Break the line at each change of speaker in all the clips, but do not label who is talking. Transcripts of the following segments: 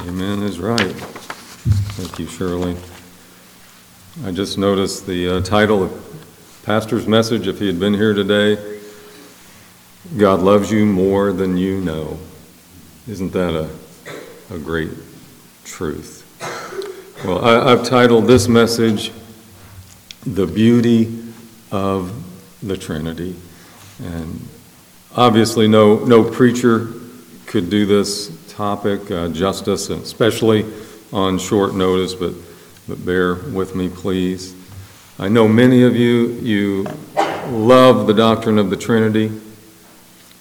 Amen is right. Thank you, Shirley. I just noticed the uh, title of Pastor's message, if he had been here today, God loves you more than you know. Isn't that a, a great truth? Well, I, I've titled this message, The Beauty of the Trinity. And obviously, no, no preacher could do this topic uh, justice, especially on short notice, but, but bear with me, please. I know many of you, you love the doctrine of the Trinity.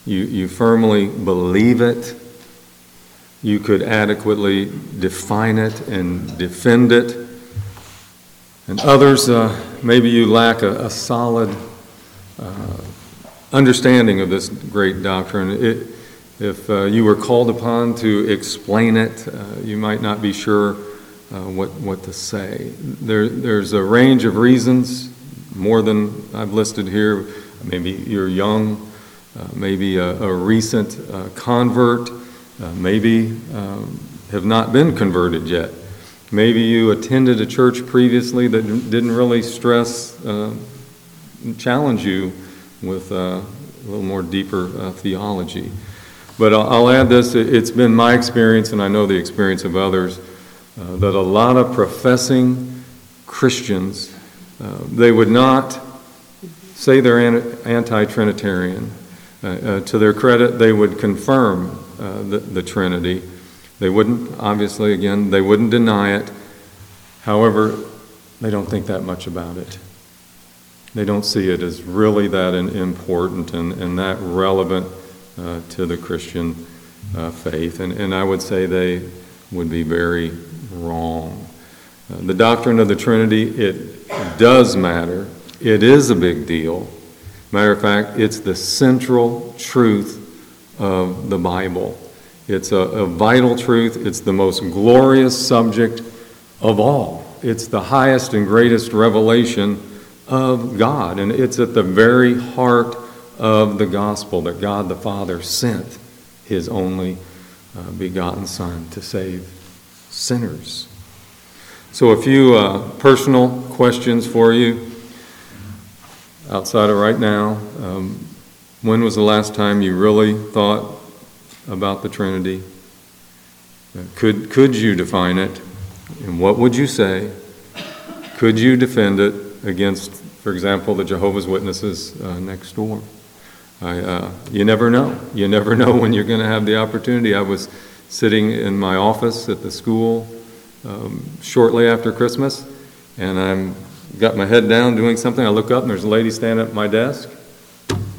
You, you firmly believe it. You could adequately define it and defend it. And others, uh, maybe you lack a, a solid uh, understanding of this great doctrine. It, if uh, you were called upon to explain it, uh, you might not be sure uh, what, what to say. There, there's a range of reasons, more than I've listed here. Maybe you're young, uh, maybe a, a recent uh, convert, uh, maybe um, have not been converted yet. Maybe you attended a church previously that didn't really stress, challenge you with a little more deeper theology. But I'll add this it's been my experience, and I know the experience of others, uh, that a lot of professing Christians, uh, they would not say they're anti Trinitarian. Uh, uh, to their credit, they would confirm uh, the, the Trinity. They wouldn't, obviously, again, they wouldn't deny it. However, they don't think that much about it. They don't see it as really that important and, and that relevant uh, to the Christian uh, faith. And, and I would say they would be very wrong. Uh, the doctrine of the Trinity, it does matter. It is a big deal. Matter of fact, it's the central truth of the Bible. It's a, a vital truth. It's the most glorious subject of all. It's the highest and greatest revelation of God. And it's at the very heart of the gospel that God the Father sent his only uh, begotten Son to save sinners. So, a few uh, personal questions for you outside of right now. Um, when was the last time you really thought about the Trinity? Uh, could, could you define it? And what would you say? Could you defend it against, for example, the Jehovah's Witnesses uh, next door? I, uh, you never know. You never know when you're going to have the opportunity. I was sitting in my office at the school um, shortly after Christmas, and I'm got my head down doing something. I look up, and there's a lady standing at my desk,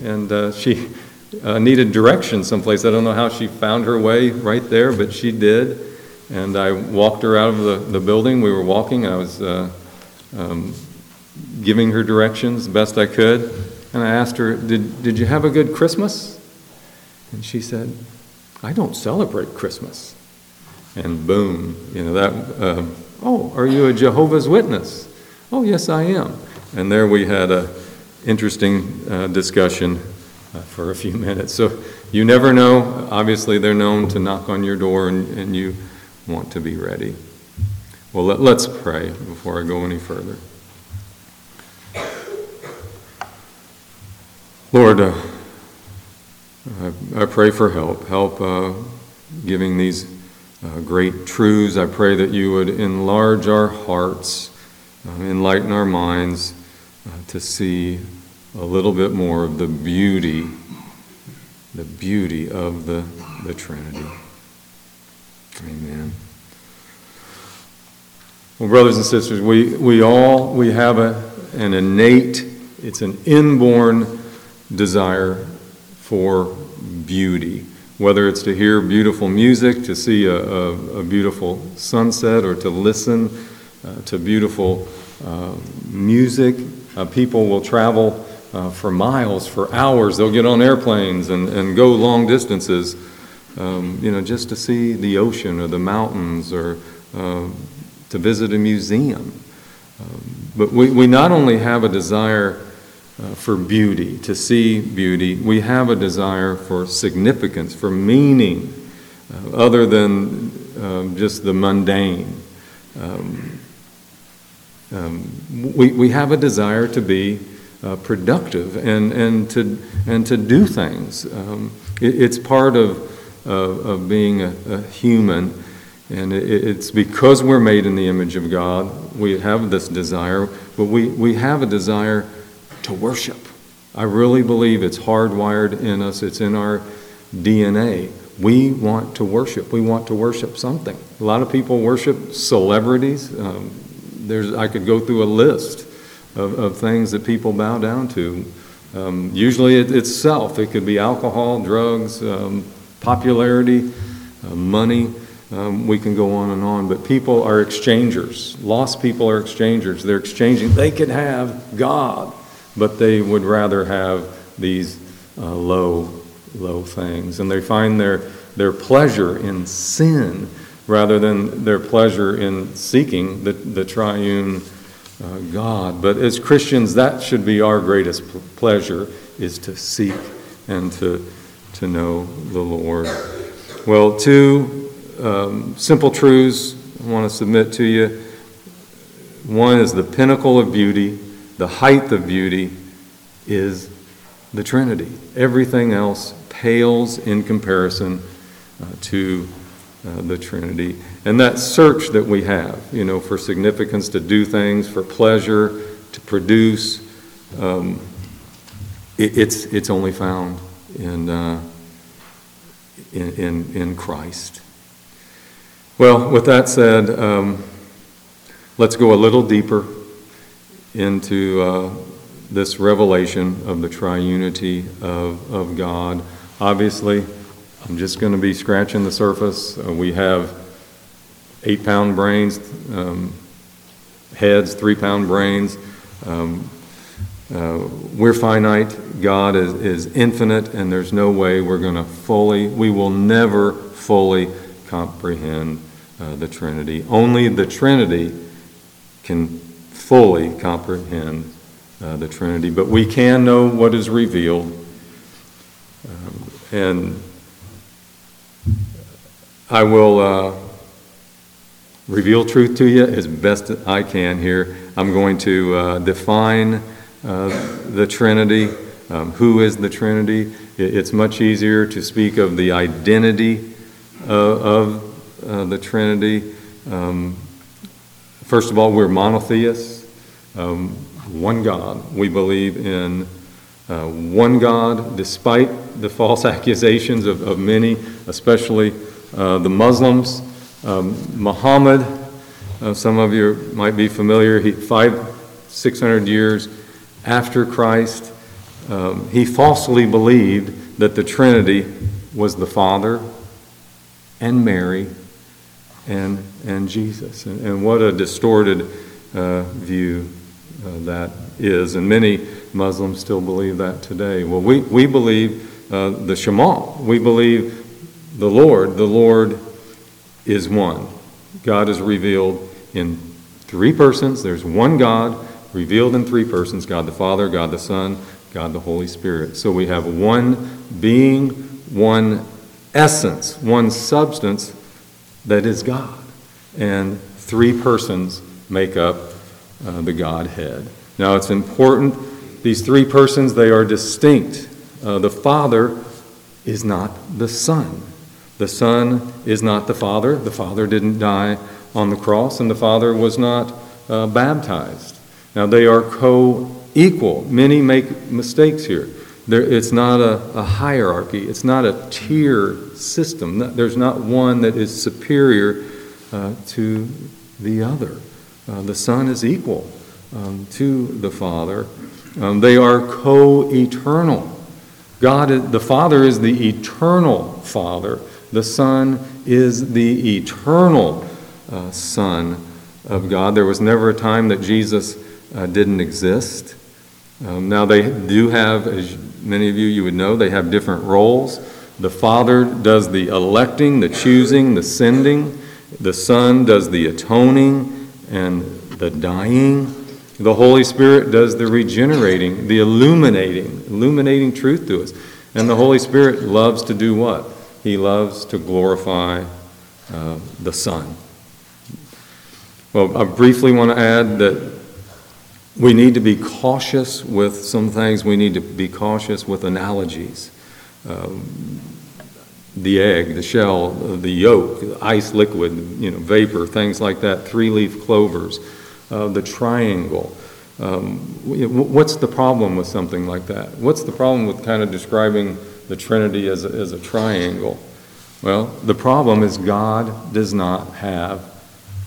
and uh, she uh, needed directions someplace. I don't know how she found her way right there, but she did. And I walked her out of the, the building. We were walking. I was uh, um, giving her directions the best I could. And I asked her, did, did you have a good Christmas? And she said, I don't celebrate Christmas. And boom, you know, that, uh, oh, are you a Jehovah's Witness? Oh, yes, I am. And there we had a interesting uh, discussion uh, for a few minutes. So you never know. Obviously, they're known to knock on your door, and, and you want to be ready. Well, let, let's pray before I go any further. Lord, uh, I, I, pray for help, help uh, giving these uh, great truths. I pray that you would enlarge our hearts, uh, enlighten our minds uh, to see a little bit more of the beauty, the beauty of the, the Trinity. Amen. Well, brothers and sisters, we, we all we have a, an innate, it's an inborn desire for beauty, whether it's to hear beautiful music, to see a, a, a beautiful sunset, or to listen uh, to beautiful uh, music. Uh, people will travel uh, for miles, for hours. They'll get on airplanes and, and go long distances, um, you know, just to see the ocean or the mountains or uh, to visit a museum. Um, but we, we not only have a desire uh, for beauty, to see beauty. We have a desire for significance, for meaning, uh, other than um, just the mundane. Um, um, we, we have a desire to be uh, productive and, and, to, and to do things. Um, it, it's part of, of, of being a, a, human, and it, it's because we're made in the image of God, we have this desire, but we, we have a desire to worship. I really believe it's hardwired in us, it's in our DNA. We want to worship. We want to worship something. A lot of people worship celebrities. Um, there's, I could go through a list of, of things that people bow down to. Um, usually it, it's self. It could be alcohol, drugs, um, popularity, uh, money. Um, we can go on and on. But people are exchangers. Lost people are exchangers. They're exchanging. They could have God, but they would rather have these uh, low, low things. And they find their, their pleasure in sin rather than their pleasure in seeking the, the triune uh, God. But as Christians, that should be our greatest pleasure, is to seek and to, to know the Lord. Well, two um, simple truths I want to submit to you. One is the pinnacle of beauty, the height of beauty is the Trinity. Everything else pales in comparison uh, to uh, the Trinity. And that search that we have, you know, for significance, to do things, for pleasure, to produce, um, it, it's, it's only found in, uh, in, in, in, Christ. Well, with that said, um, let's go a little deeper into uh, this revelation of the triunity of, of God. Obviously, I'm just going to be scratching the surface. Uh, we have eight pound brains, um, heads, three pound brains. Um, uh, we're finite. God is, is infinite, and there's no way we're going to fully, we will never fully comprehend uh, the Trinity. Only the Trinity can fully comprehend uh, the Trinity, but we can know what is revealed. Um, and I will uh, reveal truth to you as best I can here. I'm going to uh, define uh, the Trinity. Um, who is the Trinity? It's much easier to speak of the identity of, of uh, the Trinity. Um, first of all, we're monotheists, um, one God. We believe in uh, one God, despite the false accusations of, of many, especially uh, the Muslims, um, Muhammad, uh, some of you might be familiar, he, five, six hundred years after Christ, um, he falsely believed that the Trinity was the Father and Mary and, and Jesus. And, and what a distorted uh, view uh, that is. And many Muslims still believe that today. Well, we, we believe uh, the Shema. We believe the Lord, the Lord is one. God is revealed in three persons. There's one God revealed in three persons God the Father, God the Son, God the Holy Spirit. So we have one being, one essence, one substance that is God. And three persons make up uh, the Godhead. Now it's important, these three persons, they are distinct. Uh, the Father is not the Son. The Son is not the Father. The Father didn't die on the cross, and the Father was not uh, baptized. Now, they are co equal. Many make mistakes here. There, it's not a, a, hierarchy, it's not a tier system. There's not one that is superior to the other. Uh, the Son is equal um, to the Father. Um, they are co eternal. God, the Father is the eternal Father. The Son is the eternal uh, Son of God. There was never a time that Jesus uh, didn't exist. Um, now, they do have, as many of you you would know, they have different roles. The Father does the electing, the choosing, the sending. The Son does the atoning and the dying. The Holy Spirit does the regenerating, the illuminating, illuminating truth to us. And the Holy Spirit loves to do what? He loves to glorify uh, the Son. Well, I briefly want to add that we need to be cautious with some things. We need to be cautious with analogies. Um, the egg, the shell, the yolk, ice liquid, you know, vapor, things like that, three leaf clovers, uh, the triangle. Um, what's the problem with something like that? What's the problem with kind of describing the Trinity as a, as a triangle? Well, the problem is God does not have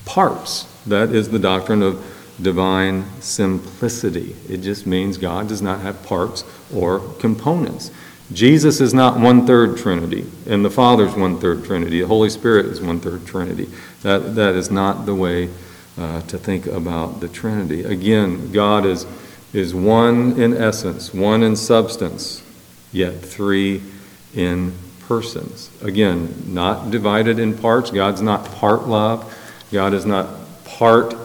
parts. That is the doctrine of divine simplicity. It just means God does not have parts or components. Jesus is not one third Trinity, and the Father's one third Trinity. The Holy Spirit is one third Trinity. That, that is not the way uh, to think about the Trinity. Again, God is, is one in essence, one in substance, yet three in persons. Again, not divided in parts. God's not part love. God is not part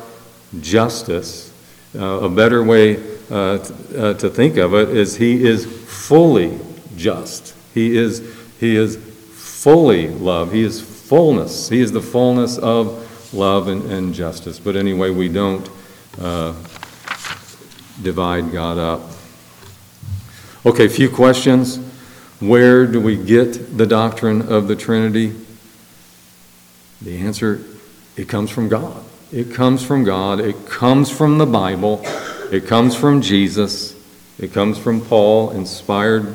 justice. Uh, a better way uh, uh, to think of it is He is fully just. He is, he is fully love. He is fullness. He is the fullness of love and, and justice. But anyway, we don't uh, divide God up. Okay, a few questions. Where do we get the doctrine of the Trinity? The answer it comes from God. It comes from God. It comes from the Bible. It comes from Jesus. It comes from Paul, inspired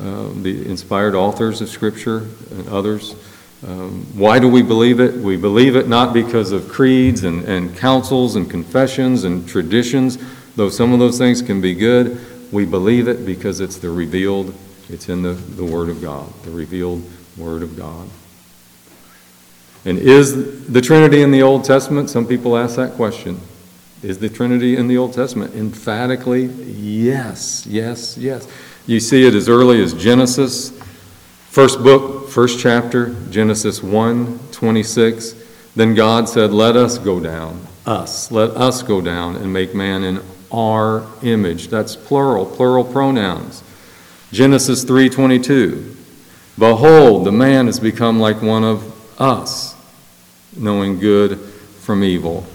uh, the inspired authors of Scripture and others. Um, why do we believe it? We believe it not because of creeds and, and councils and confessions and traditions, though some of those things can be good. We believe it because it's the revealed, it's in the, the Word of God, the revealed Word of God. And is the Trinity in the Old Testament? Some people ask that question. Is the Trinity in the Old Testament? Emphatically, yes, yes, yes. You see it as early as Genesis, first book, first chapter, Genesis 1 26. Then God said, Let us go down, us, let us go down and make man in our image. That's plural, plural pronouns. Genesis 3:22. Behold, the man has become like one of us, knowing good from evil.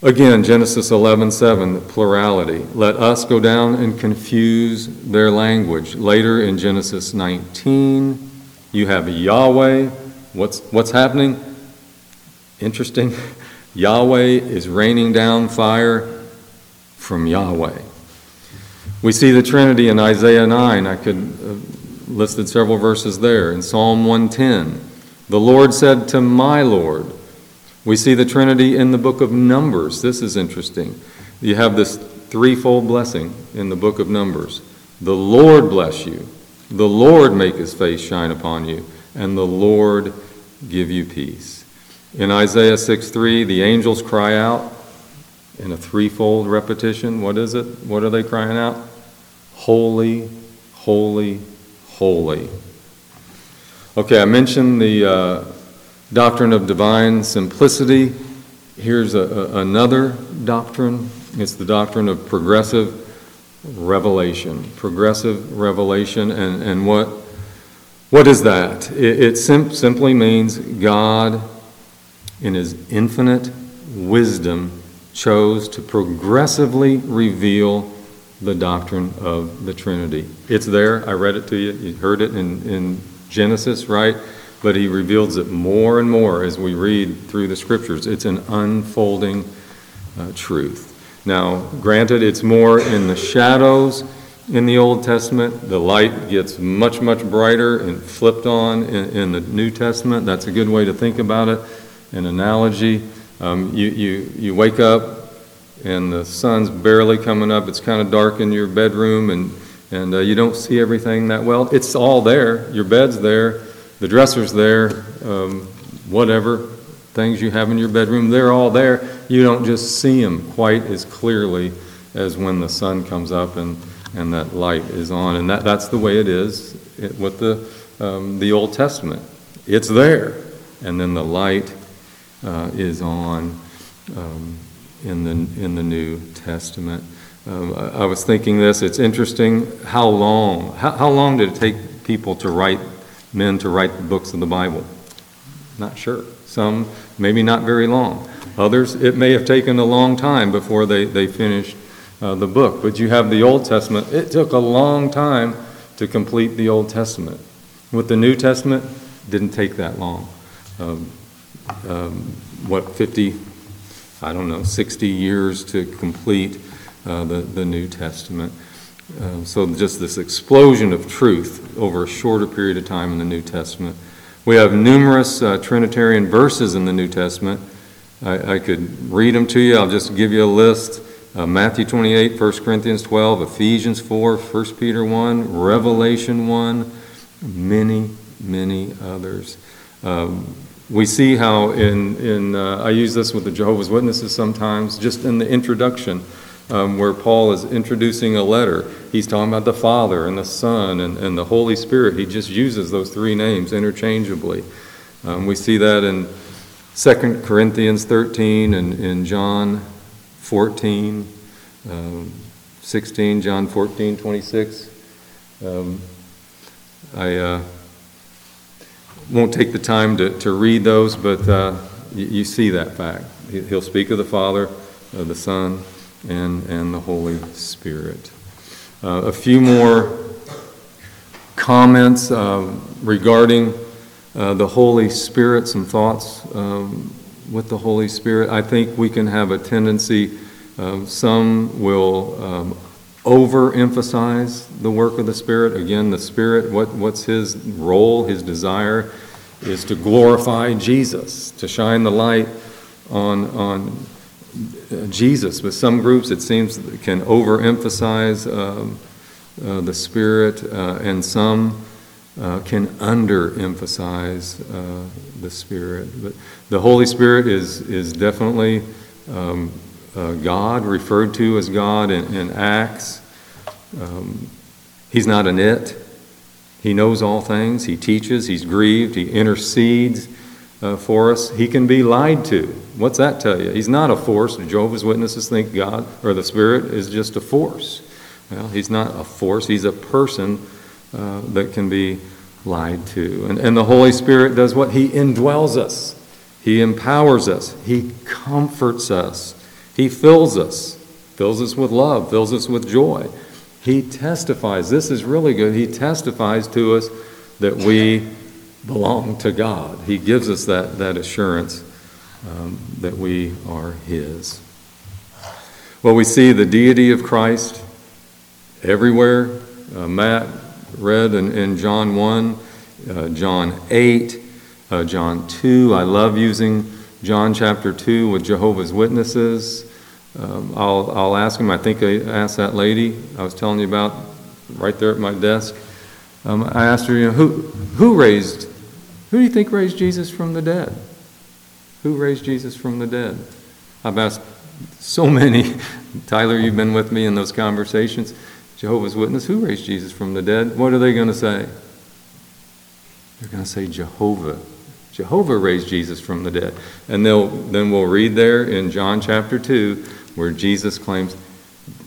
Again, Genesis 11:7, the plurality. Let us go down and confuse their language. Later in Genesis 19, you have Yahweh. What's, what's happening? Interesting. Yahweh is raining down fire from Yahweh. We see the Trinity in Isaiah 9. I could have listed several verses there. In Psalm 110, the Lord said to my Lord, we see the Trinity in the book of Numbers. This is interesting. You have this threefold blessing in the book of Numbers. The Lord bless you, the Lord make his face shine upon you, and the Lord give you peace. In Isaiah 6 3, the angels cry out in a threefold repetition. What is it? What are they crying out? Holy, holy, holy. Okay, I mentioned the. Uh, doctrine of divine simplicity. Here's a, a, another doctrine it's the doctrine of progressive revelation. Progressive revelation, and, and what, what is that? It, it sim- simply means God, in His infinite wisdom, chose to progressively reveal the doctrine of the Trinity. It's there. I read it to you. You heard it in, in Genesis, right? But he reveals it more and more as we read through the scriptures. It's an unfolding uh, truth. Now, granted, it's more in the shadows in the Old Testament. The light gets much, much brighter and flipped on in, in the New Testament. That's a good way to think about it. An analogy. Um, you, you, you wake up and the sun's barely coming up. It's kind of dark in your bedroom and, and uh, you don't see everything that well. It's all there. Your bed's there the dresser's there, um, whatever things you have in your bedroom, they're all there. You don't just see them quite as clearly as when the sun comes up and, and that light is on. And that, that's the way it is with the, um, the Old Testament. It's there, and then the light uh, is on um, in, the, in the New Testament. Um, I, was thinking this, it's interesting how long, how, how long did it take people to write men to write the books of the Bible? Not sure. Some, maybe not very long. Others, it may have taken a long time before they, they finished uh, the book. But you have the Old Testament. It took a long time to complete the Old Testament. With the New Testament, didn't take that long. Um, um, what, 50, I don't know, 60 years to complete uh, the, the New Testament. Uh, so just this explosion of truth over a shorter period of time in the New Testament. We have numerous uh, Trinitarian verses in the New Testament. I, I, could read them to you. I'll just give you a list. Uh, Matthew 28, 1 Corinthians 12, Ephesians 4, 1 Peter 1, Revelation 1, many, many others. Um, we see how in, in uh, I use this with the Jehovah's Witnesses sometimes, just in the introduction, um, where Paul is introducing a letter. He's talking about the Father and the Son and, and the Holy Spirit. He just uses those three names interchangeably. Um, we see that in 2 Corinthians 13 and in John 14, um, 16, John 14, 26. Um, I uh, won't take the time to, to read those, but uh, you, you, see that fact. He'll speak of the Father, of the Son, and, and the Holy Spirit. Uh, a few more comments uh, regarding uh, the Holy Spirit, some thoughts um, with the Holy Spirit. I think we can have a tendency, um, some will um, overemphasize the work of the Spirit. Again, the Spirit, what, what's his role, his desire, is to glorify Jesus, to shine the light on, on Jesus, but some groups it seems can overemphasize um, uh, the Spirit, uh, and some uh, can underemphasize uh, the Spirit. But the Holy Spirit is is definitely um, uh, God, referred to as God in, in Acts. Um, he's not an it. He knows all things. He teaches. He's grieved. He intercedes uh, for us. He can be lied to. What's that tell you? He's not a force. Jehovah's Witnesses think God or the Spirit is just a force. Well, he's not a force. He's a person uh, that can be lied to. And, and the Holy Spirit does what? He indwells us. He empowers us. He comforts us. He fills us. Fills us with love. Fills us with joy. He testifies. This is really good. He testifies to us that we belong to God. He gives us that, that assurance um, that we are His. Well, we see the deity of Christ everywhere. Uh, Matt read in, in John 1, uh, John 8, uh, John 2. I love using John chapter 2 with Jehovah's Witnesses. Um, I'll, I'll ask him, I think I asked that lady I was telling you about right there at my desk. Um, I asked her, you know, who, who raised who do you think raised Jesus from the dead? Who raised Jesus from the dead? I've asked so many. Tyler, you've been with me in those conversations. Jehovah's Witness, who raised Jesus from the dead? What are they going to say? They're going to say Jehovah. Jehovah raised Jesus from the dead. And they'll, then we'll read there in John chapter 2 where Jesus claims,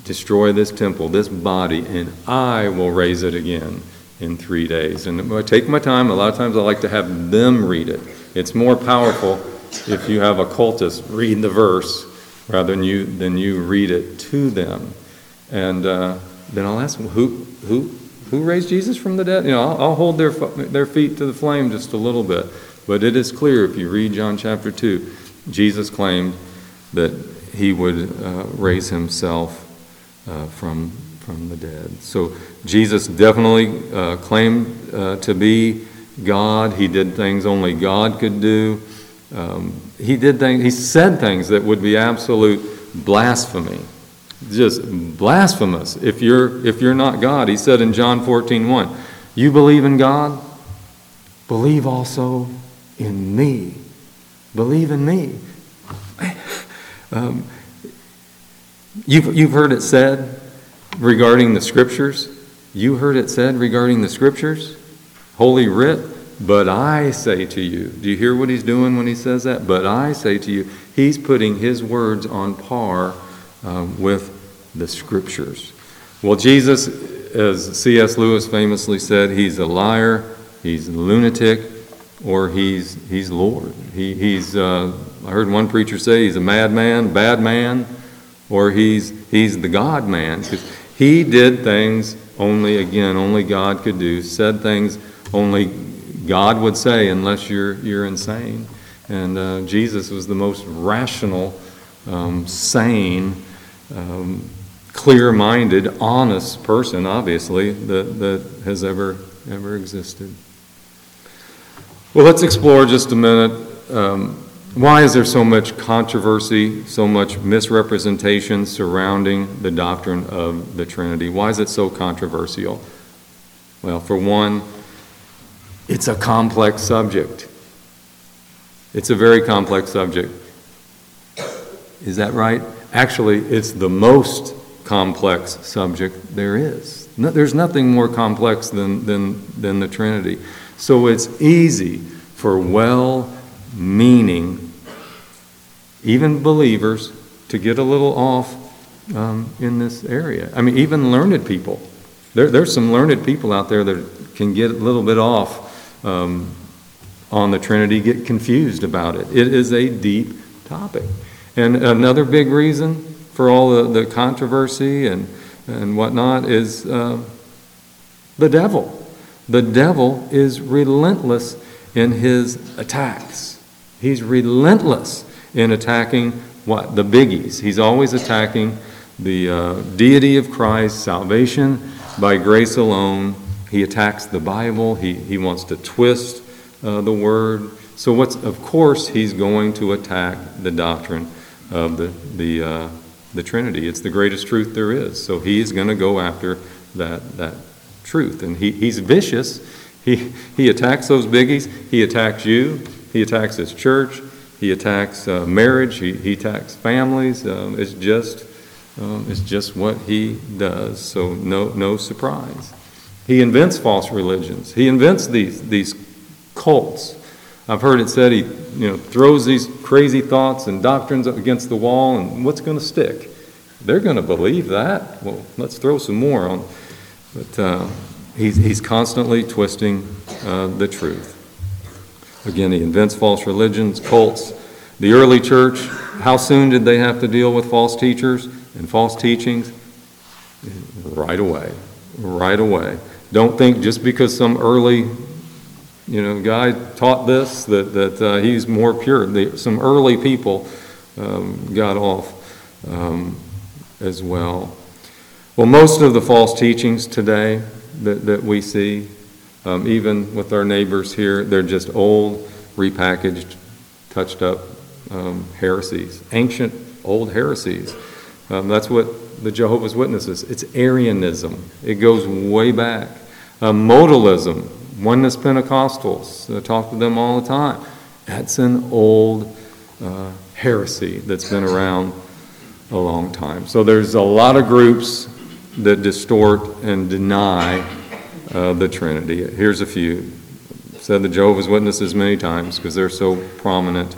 Destroy this temple, this body, and I will raise it again in three days. And I take my time. A lot of times I like to have them read it. It's more powerful if you have a cultist read the verse rather than you than you read it to them. And uh, then I'll ask them who who who raised Jesus from the dead. You know, I'll, I'll hold their their feet to the flame just a little bit. But it is clear if you read John chapter two, Jesus claimed that he would uh, raise himself uh, from from the dead. So Jesus definitely uh, claimed uh, to be God. He did things only God could do. Um, he did things. He said things that would be absolute blasphemy, just blasphemous. If you're if you're not God, he said in John 14, 1, you believe in God, believe also in me. Believe in me. um, you've, you've heard it said regarding the scriptures. You heard it said regarding the scriptures, Holy Writ. But I say to you, do you hear what he's doing when he says that? But I say to you, he's putting his words on par um, with the scriptures. Well, Jesus, as C.S. Lewis famously said, he's a liar, he's a lunatic, or he's, he's Lord. He, he's, uh, I heard one preacher say he's a madman, bad man, or he's, he's the God man. He did things only, again, only God could do, said things only God would say unless you're, you're insane. And uh, Jesus was the most rational, um, sane, um, clear minded, honest person, obviously, that, that has ever, ever existed. Well, let's explore just a minute. Um, why is there so much controversy, so much misrepresentation surrounding the doctrine of the Trinity? Why is it so controversial? Well, for one, it's a complex subject. It's a very complex subject. Is that right? Actually, it's the most complex subject there is. No, there's nothing more complex than, than, than the Trinity. So it's easy for well meaning, even believers, to get a little off um, in this area. I mean, even learned people. There, there's some learned people out there that can get a little bit off um, on the Trinity, get confused about it. It is a deep topic. And another big reason for all the, the controversy and, and whatnot is uh, the devil. The devil is relentless in his attacks. He's relentless in attacking what? The biggies. He's always attacking the uh, deity of Christ, salvation by grace alone. He attacks the Bible. He, he wants to twist uh, the word. So, what's, of course, he's going to attack the doctrine of the, the, uh, the Trinity. It's the greatest truth there is. So, he's going to go after that, that truth. And he, he's vicious. He, he attacks those biggies. He attacks you. He attacks his church. He attacks uh, marriage. He, he attacks families. Um, it's just um, it's just what he does. So no no surprise. He invents false religions. He invents these these cults. I've heard it said he you know throws these crazy thoughts and doctrines up against the wall, and what's going to stick? They're going to believe that. Well, let's throw some more on. But uh, he's, he's constantly twisting uh, the truth. Again, he invents false religions, cults. The early church, how soon did they have to deal with false teachers and false teachings? Right away. Right away. Don't think just because some early you know, guy taught this that, that uh, he's more pure. The, some early people um, got off um, as well. Well, most of the false teachings today that, that we see, um, even with our neighbors here, they're just old, repackaged, touched up um, heresies, ancient, old heresies. Um, that's what the Jehovah's Witnesses. It's Arianism. It goes way back. Uh, modalism, oneness Pentecostals. I talk to them all the time. That's an old uh, heresy that's been around a long time. So there's a lot of groups that distort and deny uh, the Trinity. Here's a few. Said the Jehovah's Witnesses many times because they're so prominent.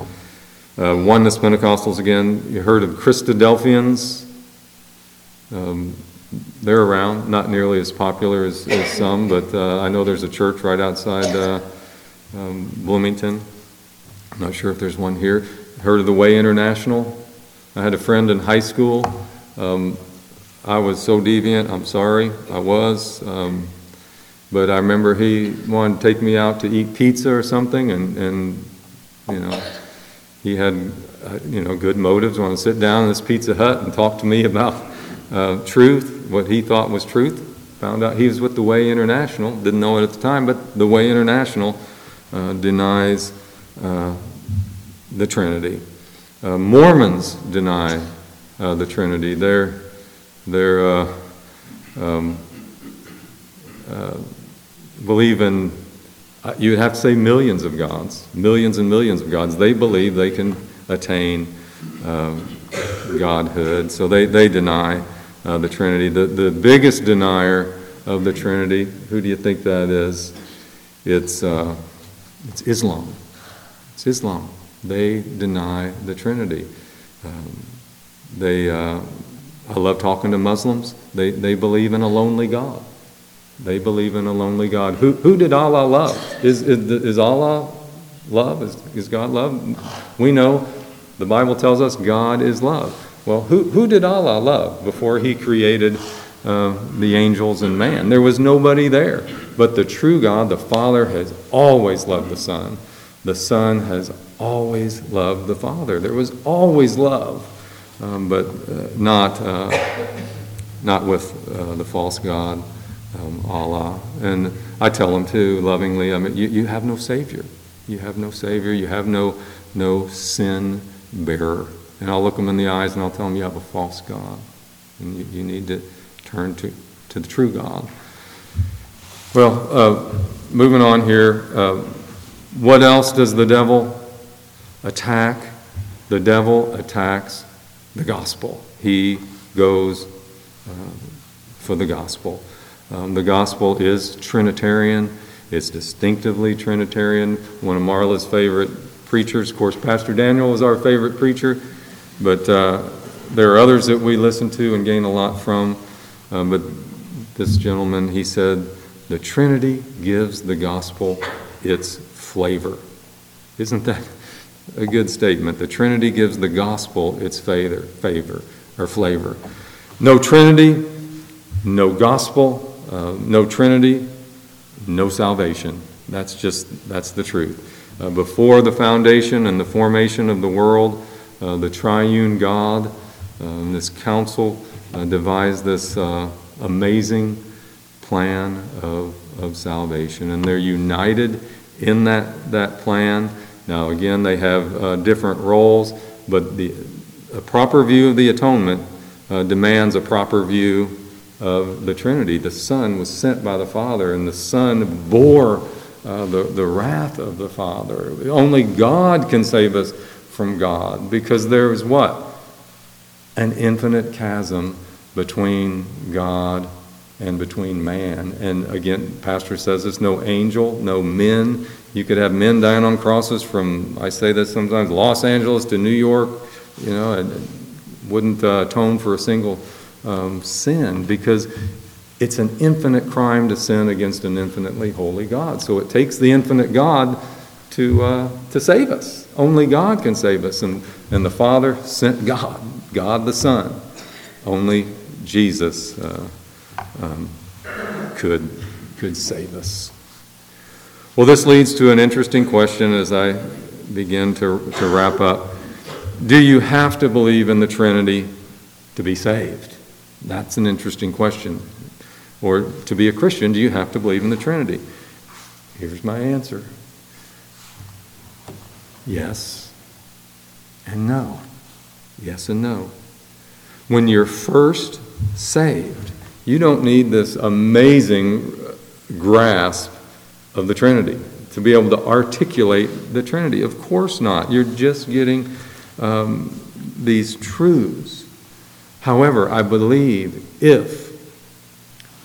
Uh, oneness Pentecostals, again, you heard of Christadelphians. Um, they're around, not nearly as popular as, as some, but uh, I know there's a church right outside uh, um, Bloomington. I'm not sure if there's one here. Heard of the Way International? I had a friend in high school. Um, I was so deviant. I'm sorry, I was. Um, but I remember he wanted to take me out to eat pizza or something, and, and you know, he had uh, you know good motives. Wanted to sit down in this Pizza Hut and talk to me about uh, truth, what he thought was truth. Found out he was with the Way International. Didn't know it at the time, but the Way International uh, denies uh, the Trinity. Uh, Mormons deny uh, the Trinity. They're they're um, believe in uh, you'd have to say millions of gods, millions and millions of gods. They believe they can attain um, godhood, so they, they deny uh, the Trinity. The, the biggest denier of the Trinity, who do you think that is? It's, uh, it's Islam. It's Islam. They deny the Trinity. Um, they uh, I love talking to Muslims. They, they believe in a lonely God. They believe in a lonely God. Who, who did Allah love? Is, is, is Allah love? Is, is God love? We know the Bible tells us God is love. Well, who, who did Allah love before he created uh, the angels and man? There was nobody there. But the true God, the Father, has always loved the Son. The Son has always loved the Father. There was always love, um, but uh, not, uh, not with uh, the false God, um, Allah. And I tell them too, lovingly, I mean, you, you have no Savior. You have no Savior. You have no, no sin bearer. And I'll look them in the eyes and I'll tell them you have a false God. And you, you need to turn to, to the true God. Well, uh, moving on here, uh, what else does the devil attack? The devil attacks the gospel. He goes uh, for the gospel. Um, the gospel is Trinitarian. It's distinctively Trinitarian. One of Marla's favorite preachers, of course, Pastor Daniel was our favorite preacher, but uh, there are others that we listen to and gain a lot from. Um, but this gentleman, he said, the Trinity gives the gospel its flavor. Isn't that a good statement? The Trinity gives the gospel its favor, favor or flavor. No Trinity, no gospel, uh, no Trinity, no salvation. That's just that's the truth. Uh, before the foundation and the formation of the world, uh, the triune God, uh, this council uh, devised this amazing plan of, of salvation. And they're united in that, that plan. Now, again, they have different roles, but the, a proper view of the atonement demands a proper view of the Trinity. The Son was sent by the Father, and the Son bore uh, the, the wrath of the Father. Only God can save us from God because there is what? An infinite chasm between God and between man. And again, Pastor says it's no angel, no men. You could have men dying on crosses from, I say this sometimes, Los Angeles to New York, you know, and wouldn't uh, atone for a single um, sin because it's an infinite crime to sin against an infinitely holy God. So it takes the infinite God to, uh, to save us. Only God can save us. And, and the Father sent God, God the Son. Only Jesus. Uh, um, could, could save us. Well, this leads to an interesting question as I begin to, to wrap up. Do you have to believe in the Trinity to be saved? That's an interesting question. Or to be a Christian, do you have to believe in the Trinity? Here's my answer yes and no. Yes and no. When you're first saved, you don't need this amazing grasp of the Trinity to be able to articulate the Trinity. Of course not. You're just getting um, these truths. However, I believe if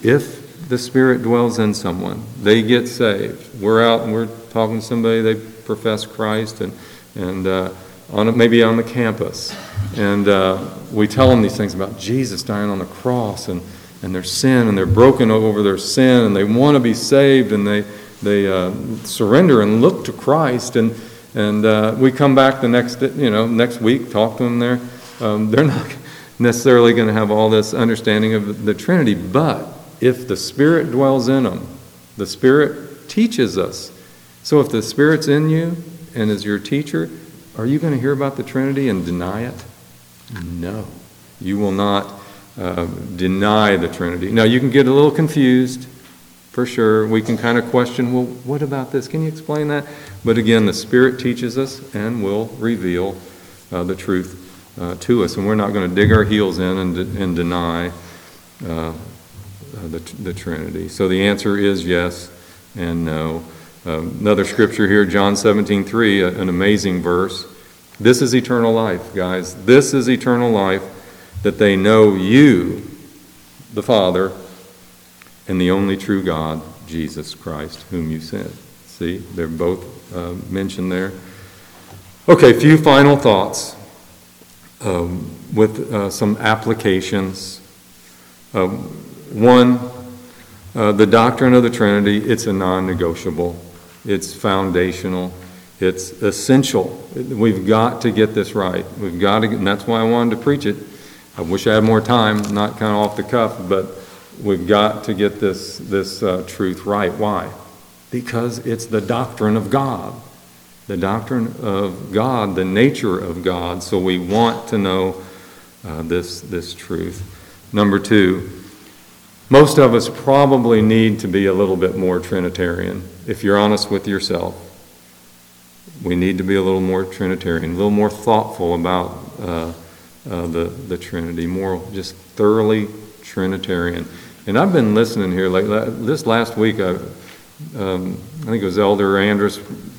if the Spirit dwells in someone, they get saved. We're out and we're talking to somebody, they profess Christ, and, and uh, on maybe on the campus. And uh, we tell them these things about Jesus dying on the cross and and their sin, and they're broken over their sin, and they want to be saved, and they, they uh, surrender and look to Christ. And, and uh, we come back the next, you know, next week, talk to them there. Um, they're not necessarily going to have all this understanding of the Trinity, but if the Spirit dwells in them, the Spirit teaches us. So if the Spirit's in you and is your teacher, are you going to hear about the Trinity and deny it? No. You will not uh, deny the Trinity. Now, you can get a little confused, for sure. We can kind of question, well, what about this? Can you explain that? But again, the Spirit teaches us and will reveal uh, the truth uh, to us. And we're not going to dig our heels in and, de- and deny uh, the, the Trinity. So the answer is yes and no. Um, another scripture here, John 17, 3, an amazing verse. This is eternal life, guys. This is eternal life that they know you, the Father, and the only true God, Jesus Christ, whom you sent. See, they're both uh, mentioned there. Okay, few final thoughts um, with uh, some applications. Um, one, uh, the doctrine of the Trinity, it's a non negotiable, it's foundational, It's essential. We've got to get this right. We've got to, and that's why I wanted to preach it. I wish I had more time, not kind of off the cuff, but we've got to get this, this uh, truth right. Why? Because it's the doctrine of God. The doctrine of God, the nature of God. So we want to know uh, this, this truth. Number two, most of us probably need to be a little bit more Trinitarian, if you're honest with yourself. We need to be a little more Trinitarian, a little more thoughtful about uh, uh, the, the Trinity, more just thoroughly Trinitarian. And I've been listening here, like this last week, I, um, I think it was Elder Andrus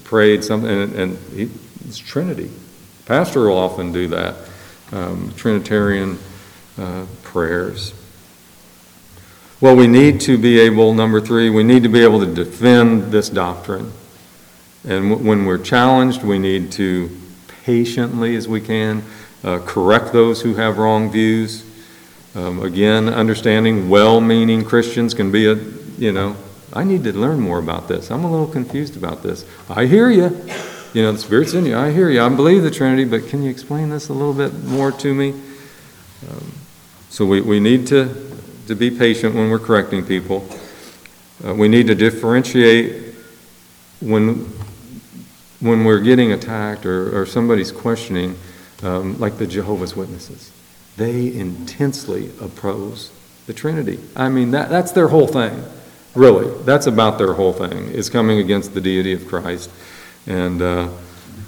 prayed something, and, and he, it's Trinity. Pastor will often do that, um, Trinitarian uh, prayers. Well, we need to be able, number three, we need to be able to defend this doctrine. And w- when we're challenged, we need to patiently, as we can, uh, correct those who have wrong views. Um, again, understanding well meaning Christians can be a, you know, I need to learn more about this. I'm a little confused about this. I hear you. You know, the Spirit's in you. I hear you. I believe the Trinity, but can you explain this a little bit more to me? Um, so we, we need to, to be patient when we're correcting people. Uh, we need to differentiate when, when we're getting attacked or, or somebody's questioning, um, like the Jehovah's Witnesses. They intensely oppose the Trinity. I mean, that, that's their whole thing. Really, that's about their whole thing, is coming against the deity of Christ and uh,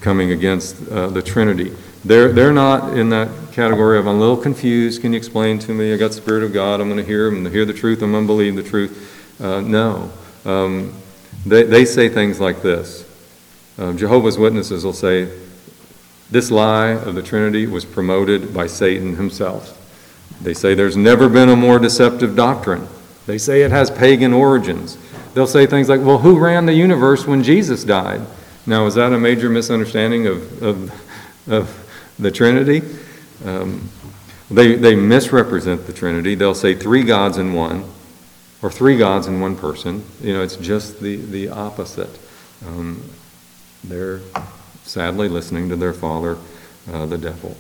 coming against uh, the Trinity. They're, they're not in that category of, I'm a little confused, can you explain to me? I got the Spirit of God, I'm going to hear, hear the truth, I'm going to believe the truth. Uh, no. Um, they, they say things like this uh, Jehovah's Witnesses will say, This lie of the Trinity was promoted by Satan himself. They say there's never been a more deceptive doctrine. They say it has pagan origins. They'll say things like, well, who ran the universe when Jesus died? Now, is that a major misunderstanding of, of, of the Trinity? Um, they, they misrepresent the Trinity. They'll say three gods in one, or three gods in one person. You know, it's just the, the opposite. Um, they're sadly listening to their father, uh, the devil.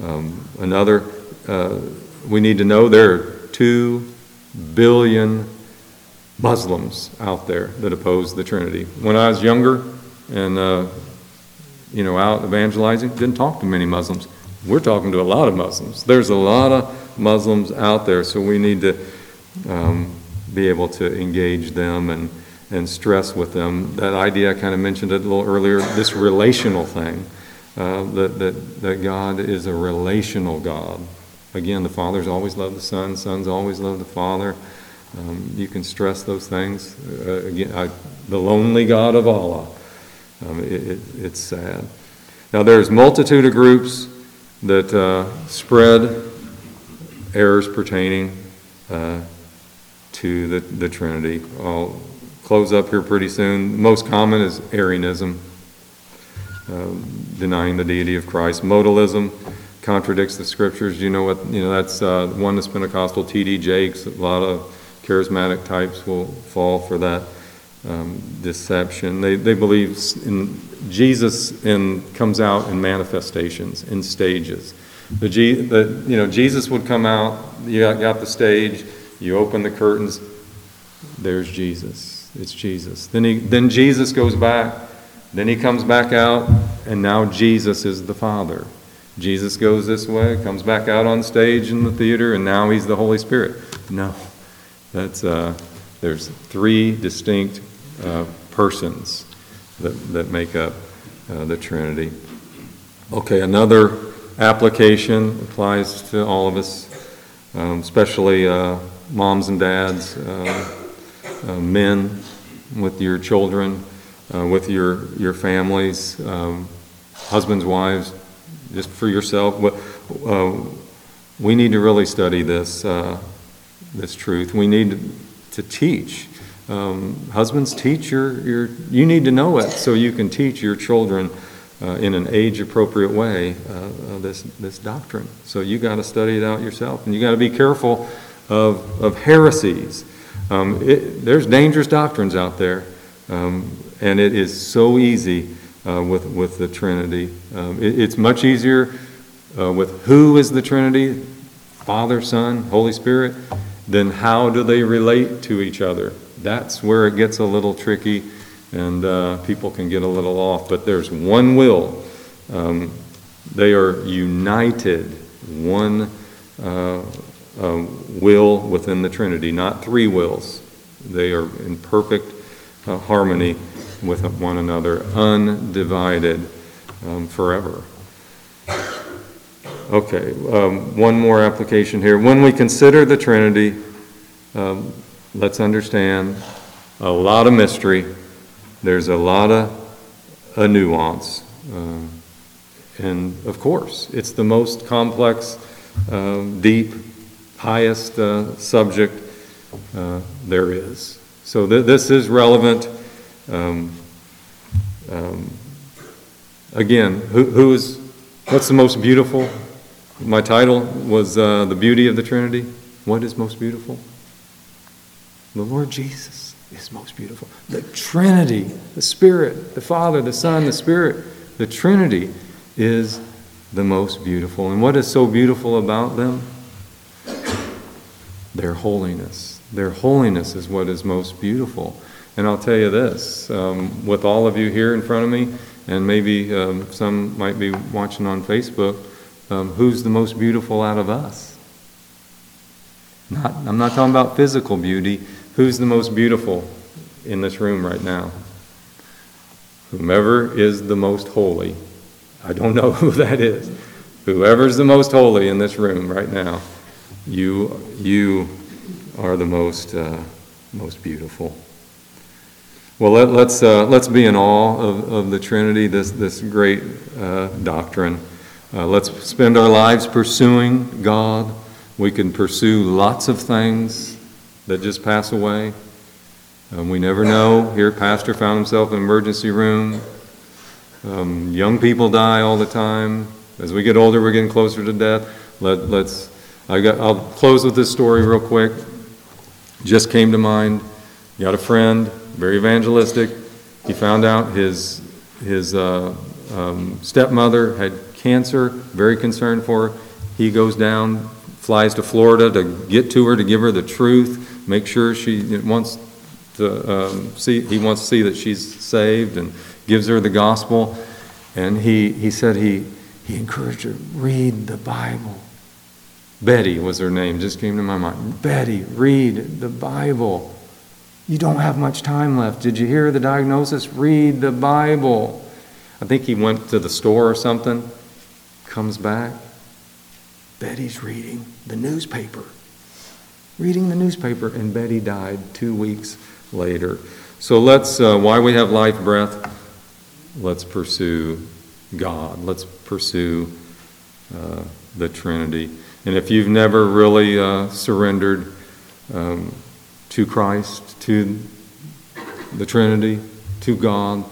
Um, another, uh, we need to know there are two billion Muslims out there that oppose the Trinity. When I was younger and uh, you know out evangelizing, didn't talk to many Muslims. We're talking to a lot of Muslims. There's a lot of Muslims out there, so we need to um, be able to engage them and and stress with them that idea. I kind of mentioned it a little earlier. This relational thing. Uh, that, that, that God is a relational God. Again, the Father's always loved the Son, Son's always loved the Father. Um, you can stress those things. Uh, again, I, the lonely God of Allah. Um, it, it, it's sad. Now, there's multitude of groups that uh, spread errors pertaining uh, to the, the Trinity. I'll close up here pretty soon. Most common is Arianism, um, denying the deity of Christ. Modalism contradicts the scriptures. You know what? You know that's uh, oneness Pentecostal. T.D. Jakes. A lot of charismatic types will fall for that um, deception. They they believe in Jesus and comes out in manifestations in stages. The, G, the you know Jesus would come out. You got, got the stage. You open the curtains. There's Jesus. It's Jesus. Then he then Jesus goes back. Then he comes back out, and now Jesus is the Father. Jesus goes this way, comes back out on stage in the theater, and now he's the Holy Spirit. No, that's uh, there's three distinct uh, persons that, that make up uh, the Trinity. Okay, another application applies to all of us, um, especially uh, moms and dads, uh, uh, men with your children, with your, your families, um, husbands, wives, just for yourself. we need to really study this, this truth. We need to teach. Um, husbands, teach your, your, you need to know it so you can teach your children uh, in an age appropriate way uh, uh, this, this doctrine. So you got to study it out yourself. And you got to be careful of, of heresies. Um, it, there's dangerous doctrines out there, um, and it is so easy uh, with, with the Trinity. Um, it- It's much easier uh, with who is the Trinity, Father, Son, Holy Spirit, than how do they relate to each other. That's where it gets a little tricky and uh, people can get a little off. But there's one will. Um, They are united, one uh, uh, will within the Trinity, not three wills. They are in perfect uh, harmony with one another, undivided um, forever. Okay, um, one more application here. When we consider the Trinity, um, let's understand a lot of mystery. There's a lot of a nuance. Um, and of course, it's the most complex, um, deep, highest uh, subject uh, there is. So th- this is relevant. Um, um, again, who, who is, what's the most beautiful? My title was uh, The Beauty of the Trinity. What is most beautiful? The Lord Jesus is most beautiful. The Trinity, the Spirit, the Father, the Son, the Spirit, the Trinity is the most beautiful. And what is so beautiful about them? Their holiness. Their holiness is what is most beautiful. And I'll tell you this um, with all of you here in front of me, and maybe um, some might be watching on Facebook, um, who's the most beautiful out of us? Not, I'm not talking about physical beauty. Who's the most beautiful in this room right now? Whomever is the most holy. I don't know who that is. Whoever's the most holy in this room right now, you, you are the most, uh, most beautiful. Well, let, let's, uh, let's be in awe of, of the Trinity, this, this great uh, doctrine. Uh, let's spend our lives pursuing God. We can pursue lots of things that just pass away. Um, we never know. Here, Pastor found himself in emergency room. Um, young people die all the time. As we get older, we're getting closer to death. Let, let's. I got, I'll close with this story real quick. Just came to mind. Got a friend, very evangelistic. He found out his his uh, um, stepmother had cancer. Very concerned for her. He goes down, flies to Florida to get to her to give her the truth. Make sure she wants to um, see. He wants to see that she's saved and gives her the gospel. And he he said he he encouraged her read the Bible. Betty was her name. Just came to my mind. Betty, read the Bible. You don't have much time left. Did you hear the diagnosis? Read the Bible. I think he went to the store or something, comes back. Betty's reading the newspaper. Reading the newspaper, and Betty died two weeks later. So let's, uh, why we have life breath, let's pursue God. Let's pursue uh, the Trinity. And if you've never really uh, surrendered um, to Christ, to the Trinity, to God,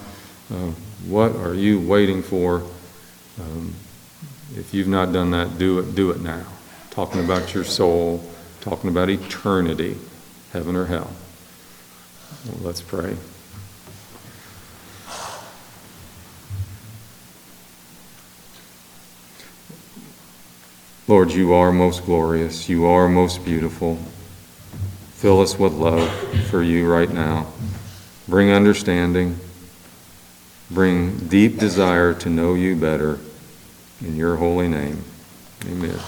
uh, what are you waiting for? Um, if you've not done that, do it. Do it now. Talking about your soul, talking about eternity, heaven or hell. Well, let's pray. Lord, you are most glorious. You are most beautiful. Fill us with love for you right now. Bring understanding. Bring deep desire to know you better. In your holy name, amen.